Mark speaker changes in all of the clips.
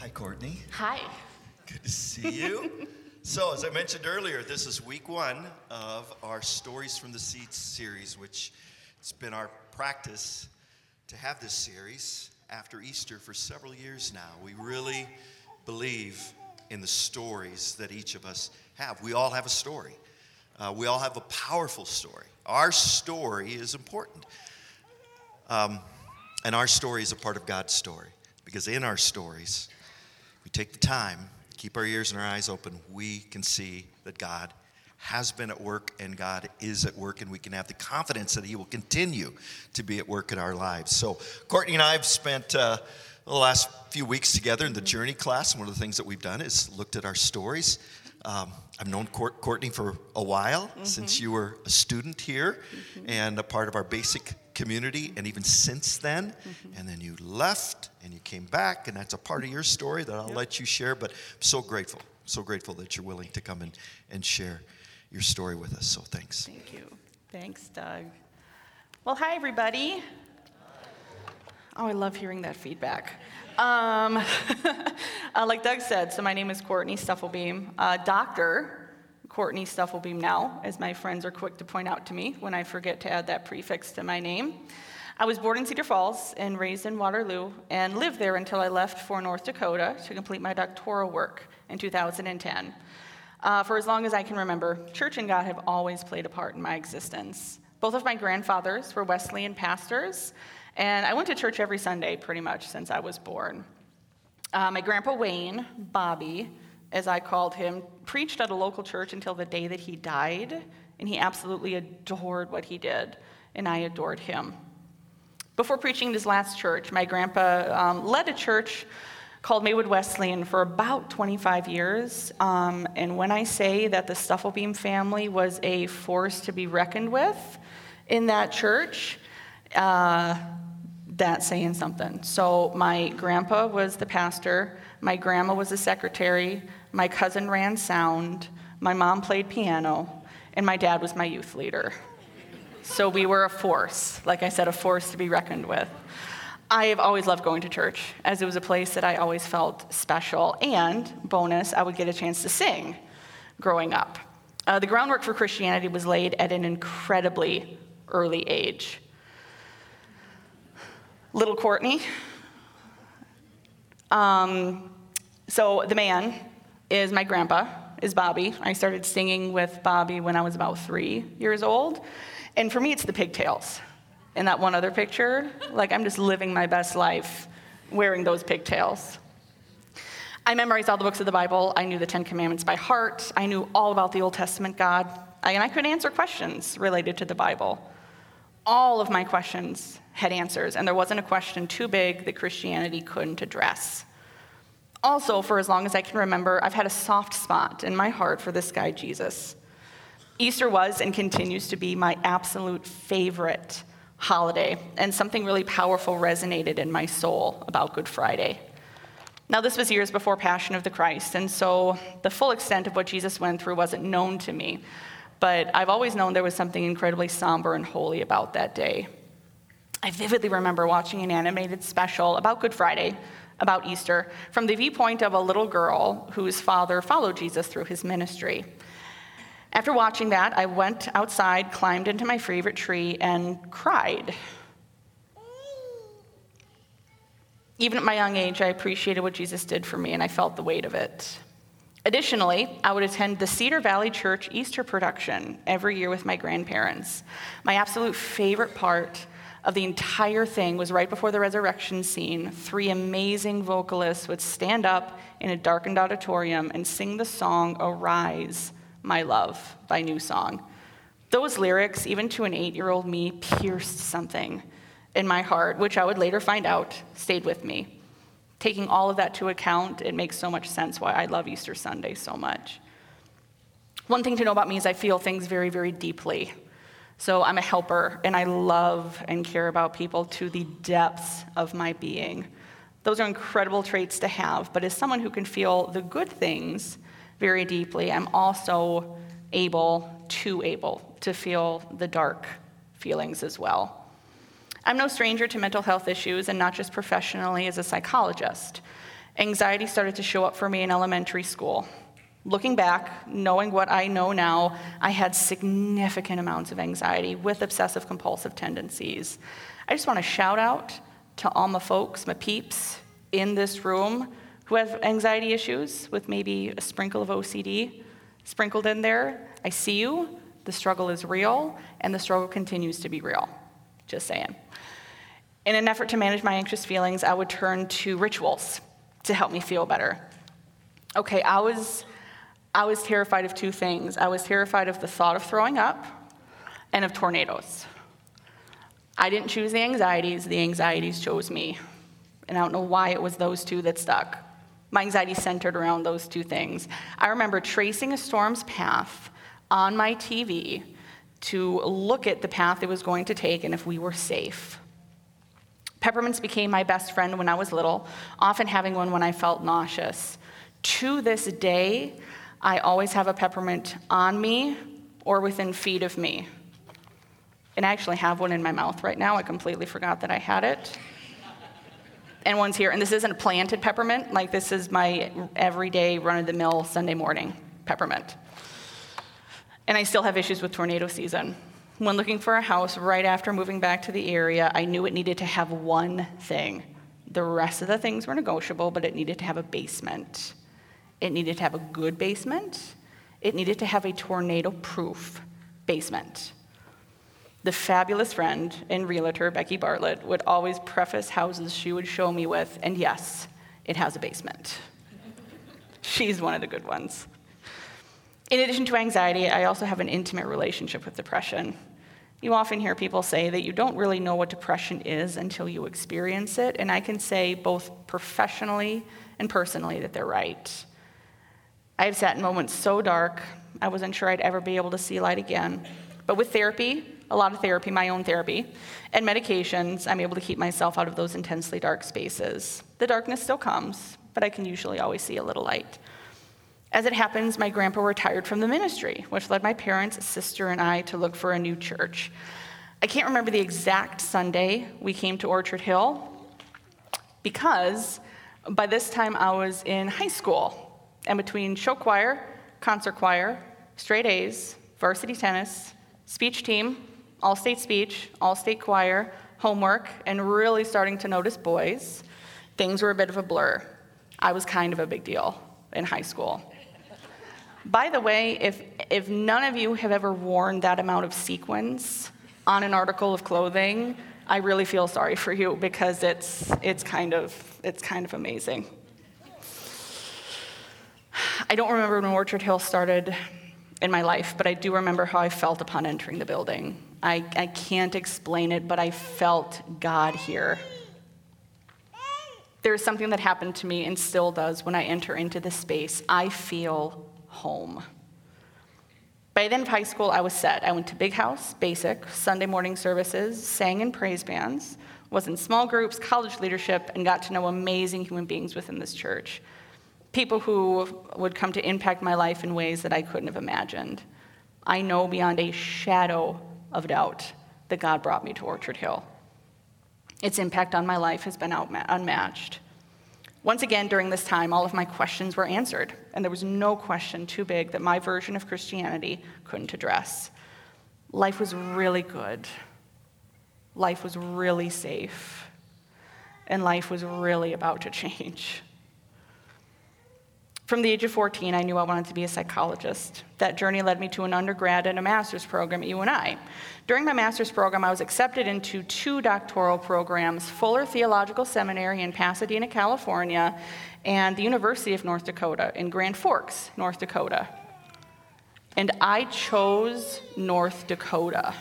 Speaker 1: Hi, Courtney.
Speaker 2: Hi.
Speaker 1: Good to see you. so, as I mentioned earlier, this is week one of our Stories from the Seats series, which it's been our practice to have this series after Easter for several years now. We really believe in the stories that each of us have. We all have a story, uh, we all have a powerful story. Our story is important. Um, and our story is a part of God's story because in our stories, we take the time, keep our ears and our eyes open, we can see that God has been at work and God is at work, and we can have the confidence that He will continue to be at work in our lives. So, Courtney and I have spent uh, the last few weeks together in the Journey class. One of the things that we've done is looked at our stories. Um, I've known Courtney for a while, mm-hmm. since you were a student here mm-hmm. and a part of our basic community, and even since then. Mm-hmm. And then you left and you came back, and that's a part of your story that I'll yep. let you share. But I'm so grateful, so grateful that you're willing to come and, and share your story with us. So thanks.
Speaker 2: Thank you. Thanks, Doug. Well, hi, everybody. Oh, I love hearing that feedback. Um, uh, like Doug said, so my name is Courtney Stuffelbeam, uh, Dr. Courtney Stuffelbeam now, as my friends are quick to point out to me when I forget to add that prefix to my name. I was born in Cedar Falls and raised in Waterloo and lived there until I left for North Dakota to complete my doctoral work in 2010. Uh, for as long as I can remember, church and God have always played a part in my existence. Both of my grandfathers were Wesleyan pastors, and I went to church every Sunday pretty much since I was born. Uh, my grandpa Wayne, Bobby, as I called him, preached at a local church until the day that he died, and he absolutely adored what he did, and I adored him. Before preaching his last church, my grandpa um, led a church called Maywood Wesleyan for about 25 years. Um, and when I say that the Stuffelbeam family was a force to be reckoned with in that church, uh, that's saying something. So my grandpa was the pastor, my grandma was the secretary, my cousin ran sound, my mom played piano, and my dad was my youth leader. So we were a force, like I said, a force to be reckoned with. I have always loved going to church, as it was a place that I always felt special. And, bonus, I would get a chance to sing growing up. Uh, the groundwork for Christianity was laid at an incredibly early age. Little Courtney. Um, so, the man is my grandpa, is Bobby. I started singing with Bobby when I was about three years old. And for me, it's the pigtails. In that one other picture, like I'm just living my best life wearing those pigtails. I memorized all the books of the Bible. I knew the Ten Commandments by heart. I knew all about the Old Testament God. And I could answer questions related to the Bible. All of my questions had answers, and there wasn't a question too big that Christianity couldn't address. Also, for as long as I can remember, I've had a soft spot in my heart for this guy, Jesus. Easter was and continues to be my absolute favorite holiday, and something really powerful resonated in my soul about Good Friday. Now, this was years before Passion of the Christ, and so the full extent of what Jesus went through wasn't known to me, but I've always known there was something incredibly somber and holy about that day. I vividly remember watching an animated special about Good Friday, about Easter, from the viewpoint of a little girl whose father followed Jesus through his ministry. After watching that, I went outside, climbed into my favorite tree, and cried. Even at my young age, I appreciated what Jesus did for me, and I felt the weight of it. Additionally, I would attend the Cedar Valley Church Easter production every year with my grandparents. My absolute favorite part of the entire thing was right before the resurrection scene. Three amazing vocalists would stand up in a darkened auditorium and sing the song Arise my Love by New Song. Those lyrics, even to an eight year old me, pierced something in my heart, which I would later find out stayed with me. Taking all of that to account, it makes so much sense why I love Easter Sunday so much. One thing to know about me is I feel things very, very deeply. So I'm a helper, and I love and care about people to the depths of my being. Those are incredible traits to have, but as someone who can feel the good things, very deeply, I'm also able, too able, to feel the dark feelings as well. I'm no stranger to mental health issues, and not just professionally as a psychologist. Anxiety started to show up for me in elementary school. Looking back, knowing what I know now, I had significant amounts of anxiety with obsessive compulsive tendencies. I just want to shout out to all my folks, my peeps in this room who have anxiety issues with maybe a sprinkle of OCD sprinkled in there. I see you. The struggle is real, and the struggle continues to be real. Just saying. In an effort to manage my anxious feelings, I would turn to rituals to help me feel better. Okay, I was I was terrified of two things. I was terrified of the thought of throwing up and of tornadoes. I didn't choose the anxieties, the anxieties chose me. And I don't know why it was those two that stuck. My anxiety centered around those two things. I remember tracing a storm's path on my TV to look at the path it was going to take and if we were safe. Peppermints became my best friend when I was little, often having one when I felt nauseous. To this day, I always have a peppermint on me or within feet of me. And I actually have one in my mouth right now. I completely forgot that I had it. And one's here. And this isn't a planted peppermint. Like, this is my everyday run of the mill Sunday morning peppermint. And I still have issues with tornado season. When looking for a house right after moving back to the area, I knew it needed to have one thing. The rest of the things were negotiable, but it needed to have a basement. It needed to have a good basement. It needed to have a tornado proof basement. The fabulous friend and realtor, Becky Bartlett, would always preface houses she would show me with, and yes, it has a basement. She's one of the good ones. In addition to anxiety, I also have an intimate relationship with depression. You often hear people say that you don't really know what depression is until you experience it, and I can say both professionally and personally that they're right. I have sat in moments so dark, I wasn't sure I'd ever be able to see light again. But with therapy, a lot of therapy, my own therapy, and medications, I'm able to keep myself out of those intensely dark spaces. The darkness still comes, but I can usually always see a little light. As it happens, my grandpa retired from the ministry, which led my parents, sister, and I to look for a new church. I can't remember the exact Sunday we came to Orchard Hill because by this time I was in high school and between show choir, concert choir, straight A's, varsity tennis, speech team, all state speech, all state choir, homework, and really starting to notice boys, things were a bit of a blur. I was kind of a big deal in high school. By the way, if, if none of you have ever worn that amount of sequins on an article of clothing, I really feel sorry for you because it's, it's, kind, of, it's kind of amazing. I don't remember when Orchard Hill started in my life, but I do remember how I felt upon entering the building. I, I can't explain it, but I felt God here. There's something that happened to me and still does when I enter into this space. I feel home. By the end of high school, I was set. I went to Big House, basic, Sunday morning services, sang in praise bands, was in small groups, college leadership, and got to know amazing human beings within this church people who would come to impact my life in ways that I couldn't have imagined. I know beyond a shadow of doubt that God brought me to Orchard Hill. Its impact on my life has been unmatched. Once again, during this time, all of my questions were answered, and there was no question too big that my version of Christianity couldn't address. Life was really good. Life was really safe. And life was really about to change. From the age of 14, I knew I wanted to be a psychologist. That journey led me to an undergrad and a master's program at UNI. During my master's program, I was accepted into two doctoral programs Fuller Theological Seminary in Pasadena, California, and the University of North Dakota in Grand Forks, North Dakota. And I chose North Dakota.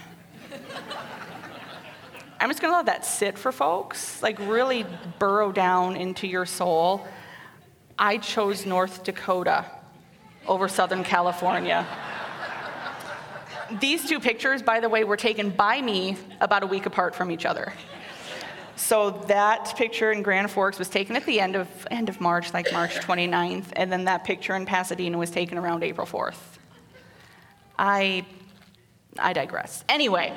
Speaker 2: I'm just gonna let that sit for folks, like really burrow down into your soul. I chose North Dakota over Southern California. These two pictures, by the way, were taken by me about a week apart from each other. So that picture in Grand Forks was taken at the end of, end of March, like March 29th, and then that picture in Pasadena was taken around April 4th. I, I digress. Anyway,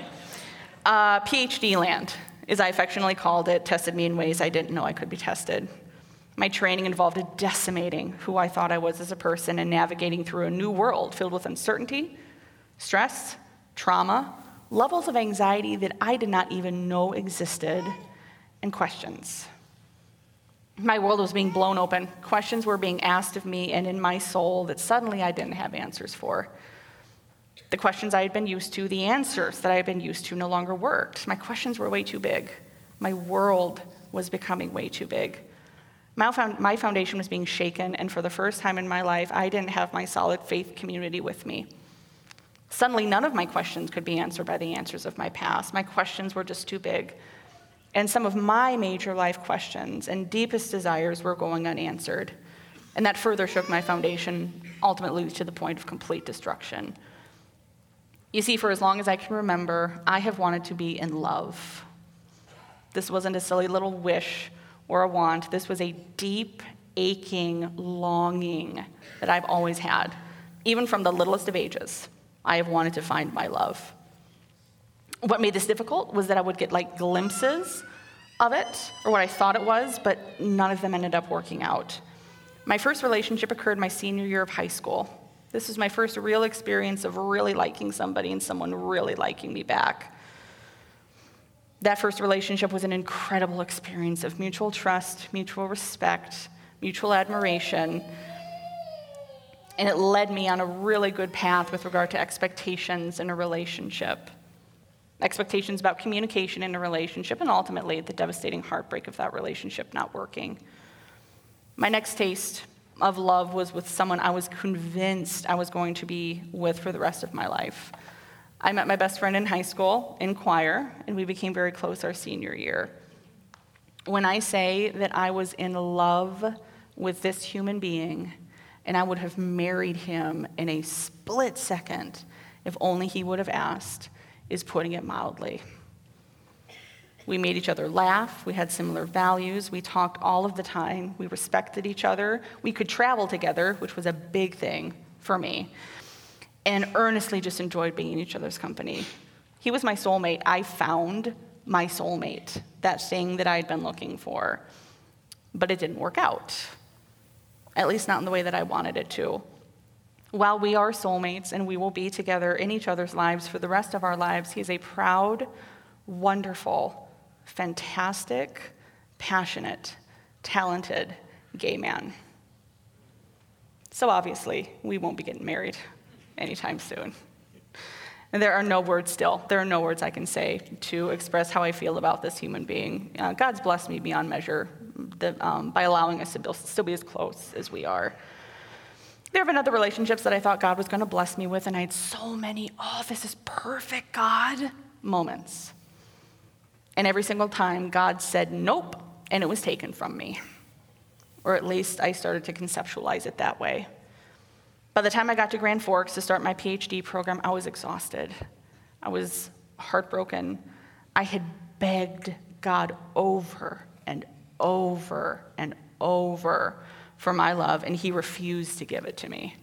Speaker 2: uh, PhD land, as I affectionately called it, tested me in ways I didn't know I could be tested. My training involved decimating who I thought I was as a person and navigating through a new world filled with uncertainty, stress, trauma, levels of anxiety that I did not even know existed, and questions. My world was being blown open. Questions were being asked of me and in my soul that suddenly I didn't have answers for. The questions I had been used to, the answers that I had been used to, no longer worked. My questions were way too big. My world was becoming way too big. My foundation was being shaken, and for the first time in my life, I didn't have my solid faith community with me. Suddenly, none of my questions could be answered by the answers of my past. My questions were just too big. And some of my major life questions and deepest desires were going unanswered. And that further shook my foundation, ultimately to the point of complete destruction. You see, for as long as I can remember, I have wanted to be in love. This wasn't a silly little wish or a want, this was a deep, aching longing that I've always had, even from the littlest of ages. I have wanted to find my love. What made this difficult was that I would get like glimpses of it, or what I thought it was, but none of them ended up working out. My first relationship occurred my senior year of high school. This was my first real experience of really liking somebody and someone really liking me back. That first relationship was an incredible experience of mutual trust, mutual respect, mutual admiration, and it led me on a really good path with regard to expectations in a relationship. Expectations about communication in a relationship, and ultimately the devastating heartbreak of that relationship not working. My next taste of love was with someone I was convinced I was going to be with for the rest of my life. I met my best friend in high school in choir, and we became very close our senior year. When I say that I was in love with this human being, and I would have married him in a split second if only he would have asked, is putting it mildly. We made each other laugh. We had similar values. We talked all of the time. We respected each other. We could travel together, which was a big thing for me, and earnestly just enjoyed being in each other's company. He was my soulmate. I found my soulmate, that thing that I had been looking for. But it didn't work out at least not in the way that I wanted it to. While we are soulmates and we will be together in each other's lives for the rest of our lives, he's a proud, wonderful, fantastic, passionate, talented gay man. So obviously, we won't be getting married anytime soon. And there are no words still. There are no words I can say to express how I feel about this human being. Uh, God's blessed me beyond measure the, um, by allowing us to still be as close as we are. There have been other relationships that I thought God was going to bless me with, and I had so many, oh, this is perfect, God, moments. And every single time, God said nope, and it was taken from me. Or at least I started to conceptualize it that way. By the time I got to Grand Forks to start my PhD program, I was exhausted. I was heartbroken. I had begged God over and over and over for my love, and he refused to give it to me.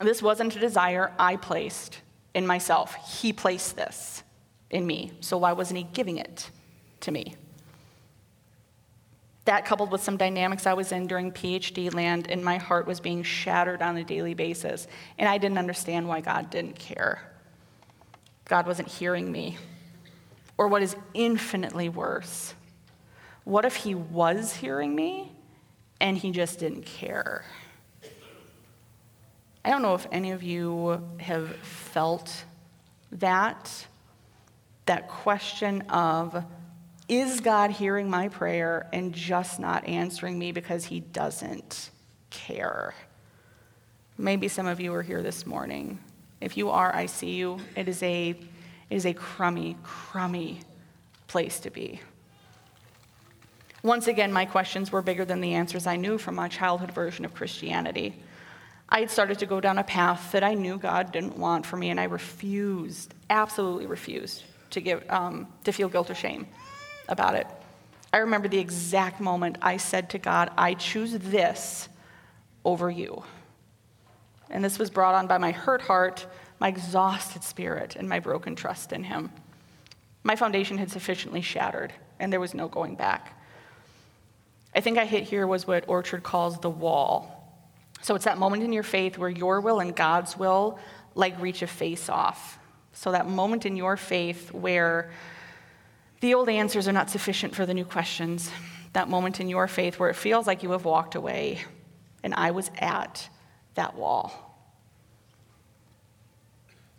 Speaker 2: This wasn't a desire I placed in myself. He placed this in me. So why wasn't he giving it to me? That, coupled with some dynamics I was in during PhD land, and my heart was being shattered on a daily basis. And I didn't understand why God didn't care. God wasn't hearing me. Or what is infinitely worse, what if he was hearing me and he just didn't care? I don't know if any of you have felt that, that question of, is God hearing my prayer and just not answering me because he doesn't care? Maybe some of you are here this morning. If you are, I see you. It is a, it is a crummy, crummy place to be. Once again, my questions were bigger than the answers I knew from my childhood version of Christianity. I had started to go down a path that I knew God didn't want for me, and I refused, absolutely refused, to, give, um, to feel guilt or shame about it. I remember the exact moment I said to God, I choose this over you. And this was brought on by my hurt heart, my exhausted spirit, and my broken trust in Him. My foundation had sufficiently shattered, and there was no going back. I think I hit here was what Orchard calls the wall. So it's that moment in your faith where your will and God's will like reach a face off. So that moment in your faith where the old answers are not sufficient for the new questions. That moment in your faith where it feels like you have walked away. And I was at that wall.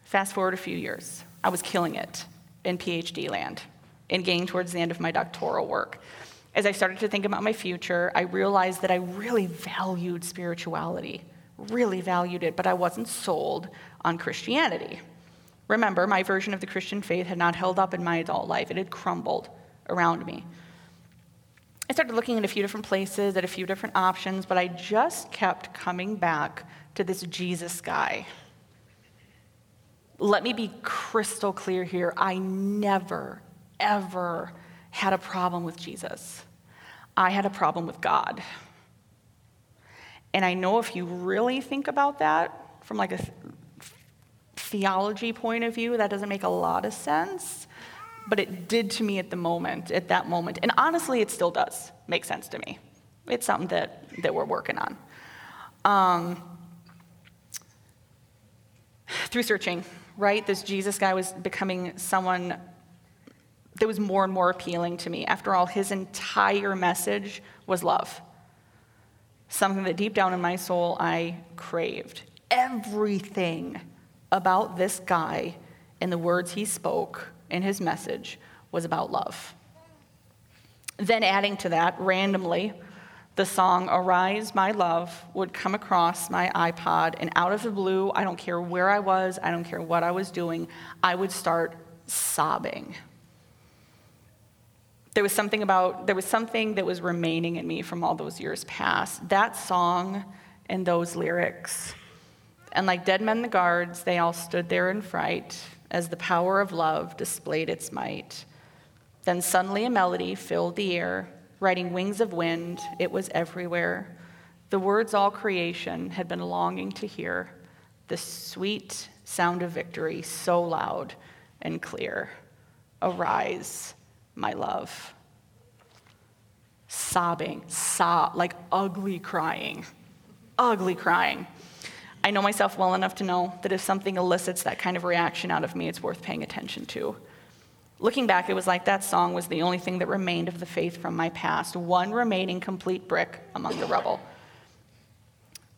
Speaker 2: Fast forward a few years. I was killing it in PhD land and getting towards the end of my doctoral work. As I started to think about my future, I realized that I really valued spirituality, really valued it, but I wasn't sold on Christianity. Remember, my version of the Christian faith had not held up in my adult life, it had crumbled around me. I started looking at a few different places, at a few different options, but I just kept coming back to this Jesus guy. Let me be crystal clear here. I never, ever had a problem with Jesus. I had a problem with God. And I know if you really think about that from like a theology point of view, that doesn't make a lot of sense. But it did to me at the moment, at that moment. And honestly, it still does make sense to me. It's something that, that we're working on. Um, through searching, right? This Jesus guy was becoming someone that was more and more appealing to me. After all, his entire message was love. Something that deep down in my soul I craved. Everything about this guy and the words he spoke in his message was about love. Then, adding to that, randomly, the song Arise, My Love would come across my iPod, and out of the blue, I don't care where I was, I don't care what I was doing, I would start sobbing. There was something about, there was something that was remaining in me from all those years past. That song and those lyrics. And like dead men the guards, they all stood there in fright as the power of love displayed its might. Then suddenly a melody filled the air, riding wings of wind, it was everywhere. The words all creation had been longing to hear, the sweet sound of victory so loud and clear. Arise my love. Sobbing, sob, like ugly crying, ugly crying. I know myself well enough to know that if something elicits that kind of reaction out of me, it's worth paying attention to. Looking back, it was like that song was the only thing that remained of the faith from my past, one remaining complete brick among the rubble.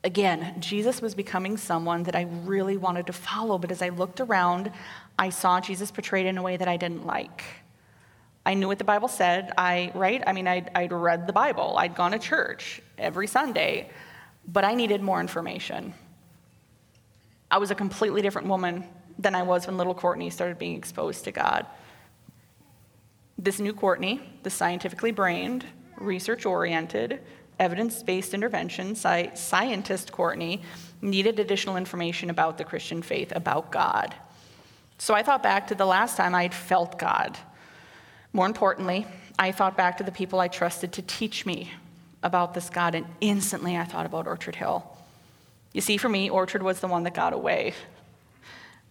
Speaker 2: Again, Jesus was becoming someone that I really wanted to follow, but as I looked around, I saw Jesus portrayed in a way that I didn't like. I knew what the Bible said. I, right? I mean, I'd, I'd read the Bible, I'd gone to church every Sunday, but I needed more information. I was a completely different woman than I was when little Courtney started being exposed to God. This new Courtney, the scientifically brained, research oriented, evidence based intervention sci- scientist Courtney, needed additional information about the Christian faith, about God. So I thought back to the last time I'd felt God more importantly, I thought back to the people I trusted to teach me about this God, and instantly I thought about Orchard Hill. You see, for me, Orchard was the one that got away.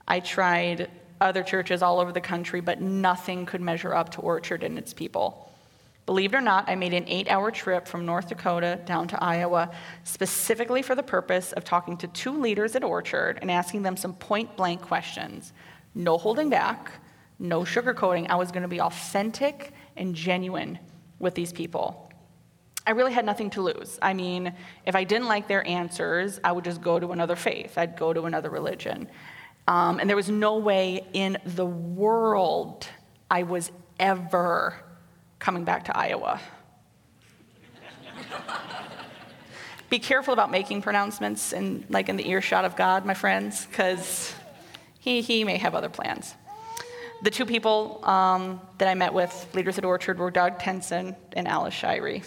Speaker 2: I tried other churches all over the country, but nothing could measure up to Orchard and its people. Believe it or not, I made an eight hour trip from North Dakota down to Iowa specifically for the purpose of talking to two leaders at Orchard and asking them some point blank questions. No holding back, no sugarcoating. I was going to be authentic and genuine with these people. I really had nothing to lose. I mean, if I didn't like their answers, I would just go to another faith, I'd go to another religion. Um, and there was no way in the world I was ever coming back to Iowa. Be careful about making pronouncements in, like in the earshot of God, my friends, because he, he may have other plans. The two people um, that I met with, leaders at Orchard, were Doug Tenson and Alice Shirey.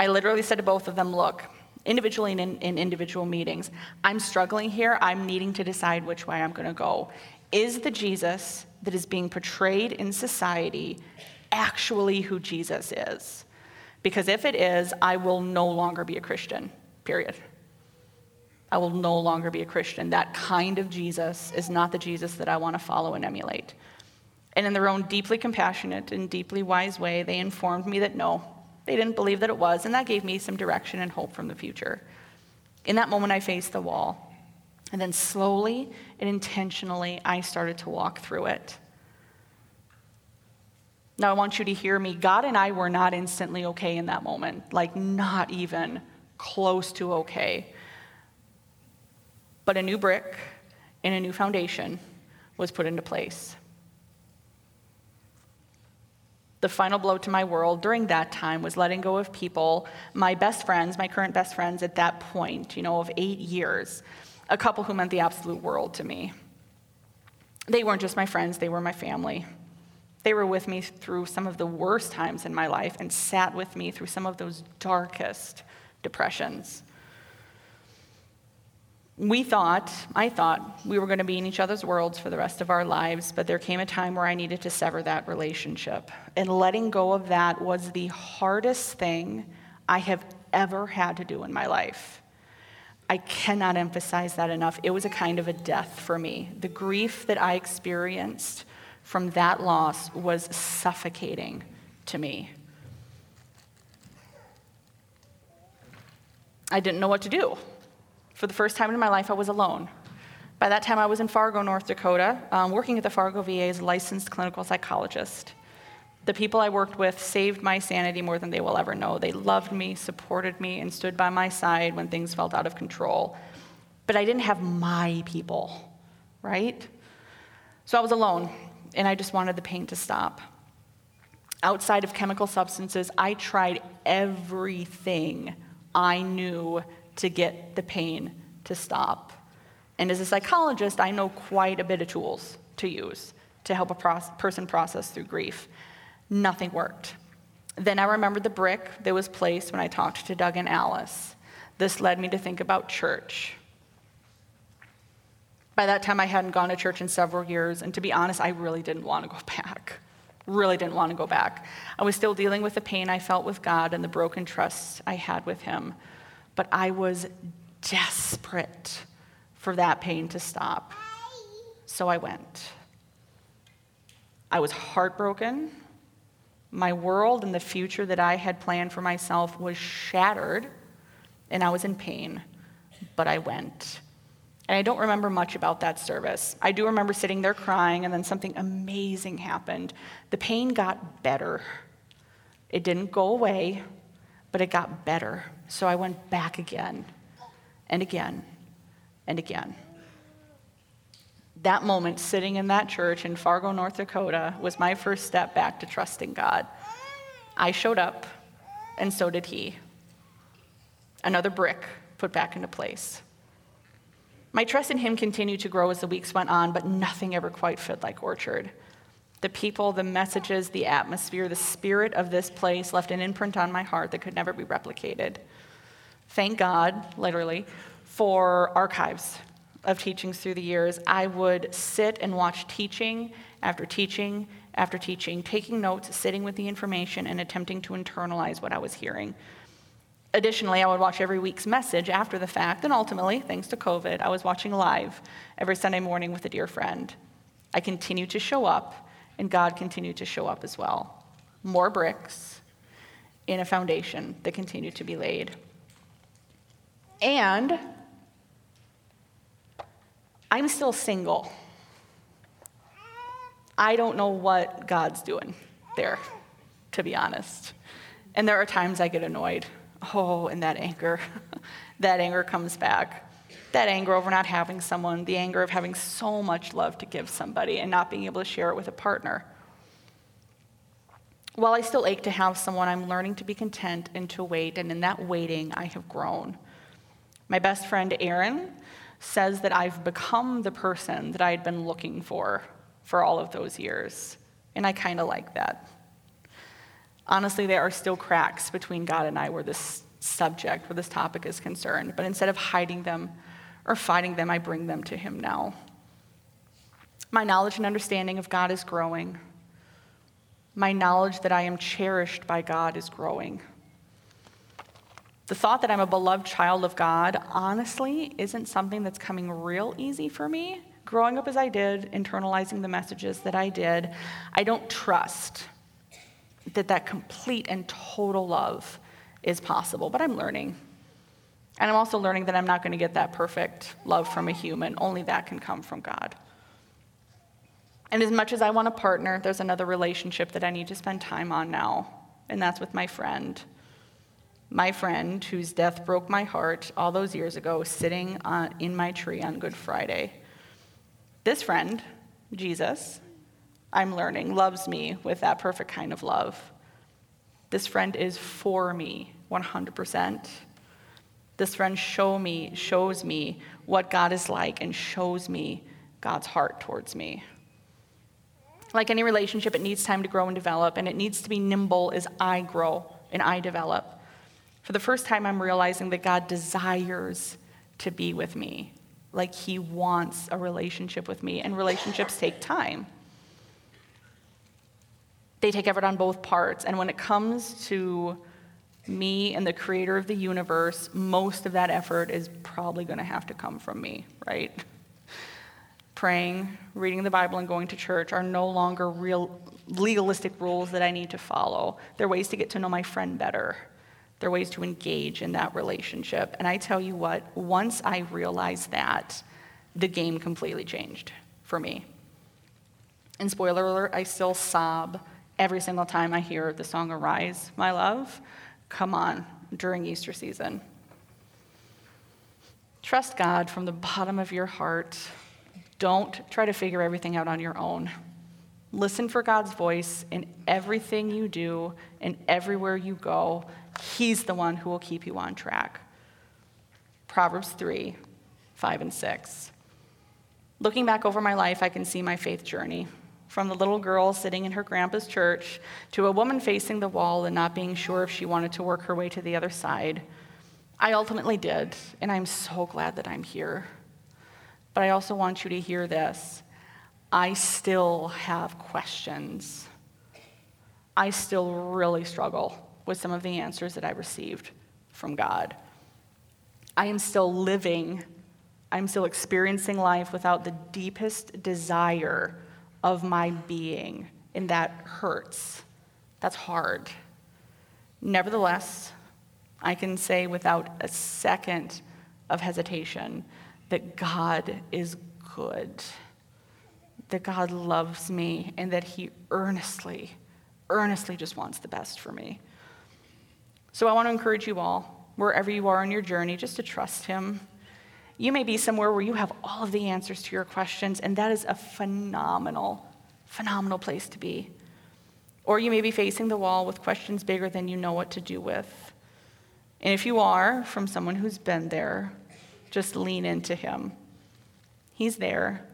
Speaker 2: I literally said to both of them, look, individually and in, in individual meetings, I'm struggling here. I'm needing to decide which way I'm going to go. Is the Jesus that is being portrayed in society actually who Jesus is? Because if it is, I will no longer be a Christian, period. I will no longer be a Christian. That kind of Jesus is not the Jesus that I want to follow and emulate. And in their own deeply compassionate and deeply wise way, they informed me that no, They didn't believe that it was, and that gave me some direction and hope from the future. In that moment, I faced the wall. And then slowly and intentionally, I started to walk through it. Now, I want you to hear me. God and I were not instantly okay in that moment, like, not even close to okay. But a new brick and a new foundation was put into place. The final blow to my world during that time was letting go of people, my best friends, my current best friends at that point, you know, of eight years, a couple who meant the absolute world to me. They weren't just my friends, they were my family. They were with me through some of the worst times in my life and sat with me through some of those darkest depressions we thought, I thought, we were going to be in each other's worlds for the rest of our lives, but there came a time where I needed to sever that relationship. And letting go of that was the hardest thing I have ever had to do in my life. I cannot emphasize that enough. It was a kind of a death for me. The grief that I experienced from that loss was suffocating to me. I didn't know what to do. For the first time in my life, I was alone. By that time, I was in Fargo, North Dakota, um, working at the Fargo VA as a licensed clinical psychologist. The people I worked with saved my sanity more than they will ever know. They loved me, supported me, and stood by my side when things felt out of control. But I didn't have my people, right? So I was alone, and I just wanted the pain to stop. Outside of chemical substances, I tried everything I knew to get the pain to stop. And as a psychologist, I know quite a bit of tools to use to help a pro- person process through grief. Nothing worked. Then I remembered the brick that was placed when I talked to Doug and Alice. This led me to think about church. By that time, I hadn't gone to church in several years, and to be honest, I really didn't want to go back. Really didn't want to go back. I was still dealing with the pain I felt with God and the broken trust I had with Him but I was desperate for that pain to stop. So I went. I was heartbroken. My world and the future that I had planned for myself was shattered, and I was in pain, but I went. And I don't remember much about that service. I do remember sitting there crying, and then something amazing happened. The pain got better. It didn't go away, but it got better. So I went back again and again and again. That moment, sitting in that church in Fargo, North Dakota, was my first step back to trusting God. I showed up, and so did he. Another brick put back into place. My trust in him continued to grow as the weeks went on, but nothing ever quite fit like Orchard. The people, the messages, the atmosphere, the spirit of this place left an imprint on my heart that could never be replicated. Thank God, literally, for archives of teachings through the years. I would sit and watch teaching after teaching after teaching, taking notes, sitting with the information, and attempting to internalize what I was hearing. Additionally, I would watch every week's message after the fact, and ultimately, thanks to COVID, I was watching live every Sunday morning with a dear friend. I continued to show up and God continued to show up as well. More bricks in a foundation that continued to be laid. And I'm still single. I don't know what God's doing there, to be honest. And there are times I get annoyed. Oh, and that anger. that anger comes back that anger over not having someone, the anger of having so much love to give somebody and not being able to share it with a partner. While I still ache to have someone, I'm learning to be content and to wait, and in that waiting, I have grown. My best friend, Erin, says that I've become the person that I had been looking for for all of those years, and I kind of like that. Honestly, there are still cracks between God and I where this subject, where this topic is concerned, but instead of hiding them, or fighting them, I bring them to Him now. My knowledge and understanding of God is growing. My knowledge that I am cherished by God is growing. The thought that I'm a beloved child of God, honestly, isn't something that's coming real easy for me. Growing up as I did, internalizing the messages that I did, I don't trust that that complete and total love is possible, but I'm learning. And I'm also learning that I'm not going to get that perfect love from a human. Only that can come from God. And as much as I want a partner, there's another relationship that I need to spend time on now, and that's with my friend. My friend, whose death broke my heart all those years ago, sitting on, in my tree on Good Friday. This friend, Jesus, I'm learning, loves me with that perfect kind of love. This friend is for me 100%. This friend show me, shows me what God is like and shows me God's heart towards me. Like any relationship, it needs time to grow and develop, and it needs to be nimble as I grow and I develop. For the first time, I'm realizing that God desires to be with me, like He wants a relationship with me, and relationships take time. They take effort on both parts, and when it comes to me and the creator of the universe, most of that effort is probably going to have to come from me, right? praying, reading the Bible, and going to church are no longer real legalistic rules that I need to follow. They're ways to get to know my friend better. They're ways to engage in that relationship. And I tell you what, once I realized that, the game completely changed for me. And spoiler alert, I still sob every single time I hear the song Arise, My Love. Come on, during Easter season. Trust God from the bottom of your heart don't try to figure everything out on your own. Listen for God's voice in everything you do and everywhere you go. He's the one who will keep you on track. Proverbs 3 5 and 6. Looking back over my life, I can see my faith journey. From the little girl sitting in her grandpa's church to a woman facing the wall and not being sure if she wanted to work her way to the other side. I ultimately did, and I'm so glad that I'm here. But I also want you to hear this. I still have questions. I still really struggle with some of the answers that I received from God. I am still living, I'm still experiencing life without the deepest desire of my being, and that hurts. That's hard. Nevertheless, I can say without a second of hesitation that God is good, that God loves me, and that He earnestly, earnestly just wants the best for me. So I want to encourage you all, wherever you are in your journey, just to trust Him. You may be somewhere where you have all of the answers to your questions, and that is a phenomenal, phenomenal place to be. Or you may be facing the wall with questions bigger than you know what to do with. And if you are from someone who's been there, just lean into Him. He's there,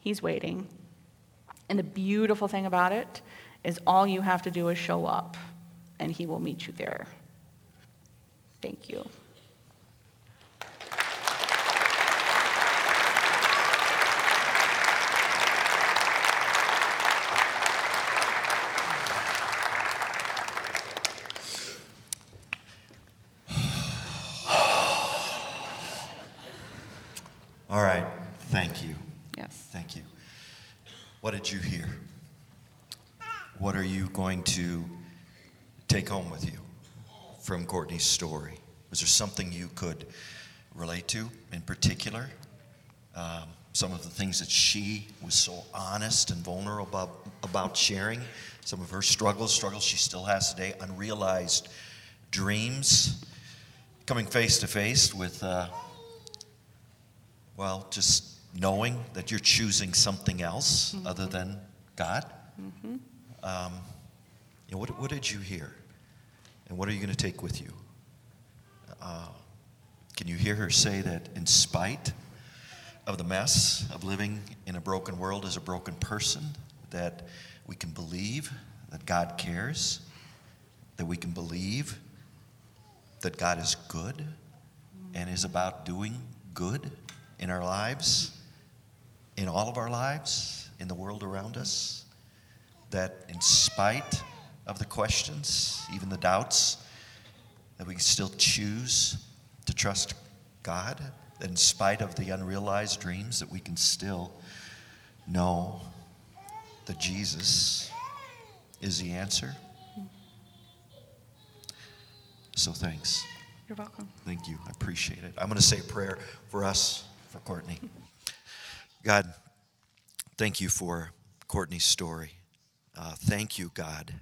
Speaker 2: He's waiting. And the beautiful thing about it is all you have to do is show up, and He will meet you there. Thank you.
Speaker 1: All right. Thank you.
Speaker 2: Yes.
Speaker 1: Thank you. What did you hear? What are you going to take home with you from Courtney's story? Was there something you could relate to in particular? Um, some of the things that she was so honest and vulnerable about, about sharing, some of her struggles, struggles she still has today, unrealized dreams, coming face to face with. Uh, well, just knowing that you're choosing something else mm-hmm. other than God. Mm-hmm. Um, you know, what, what did you hear? And what are you going to take with you? Uh, can you hear her say that in spite of the mess of living in a broken world as a broken person, that we can believe that God cares, that we can believe that God is good and is about doing good? In our lives, in all of our lives, in the world around us, that in spite of the questions, even the doubts, that we still choose to trust God, that in spite of the unrealized dreams, that we can still know that Jesus is the answer So thanks.
Speaker 2: You're welcome.
Speaker 1: Thank you. I appreciate it. I'm going to say a prayer for us, for Courtney. God, thank you for Courtney's story. Uh, thank you, God,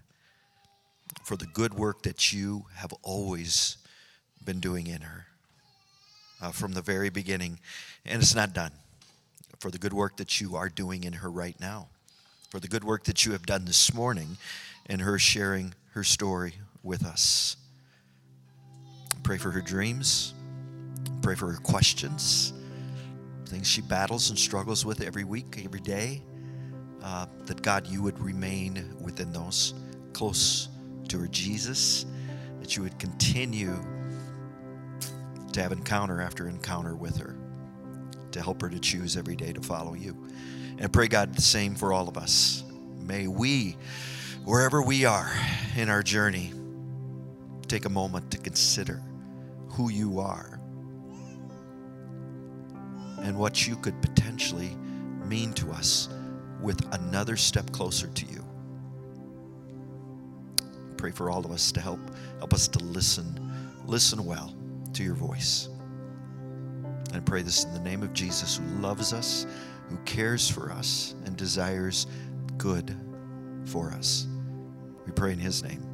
Speaker 1: for the good work that you have always been doing in her uh, from the very beginning. And it's not done. For the good work that you are doing in her right now. For the good work that you have done this morning in her sharing her story with us. Pray for her dreams. Pray for her questions, things she battles and struggles with every week, every day. Uh, that God, you would remain within those close to her Jesus, that you would continue to have encounter after encounter with her, to help her to choose every day to follow you. And pray, God, the same for all of us. May we, wherever we are in our journey, take a moment to consider who you are and what you could potentially mean to us with another step closer to you. Pray for all of us to help help us to listen, listen well to your voice. And pray this in the name of Jesus who loves us, who cares for us and desires good for us. We pray in his name.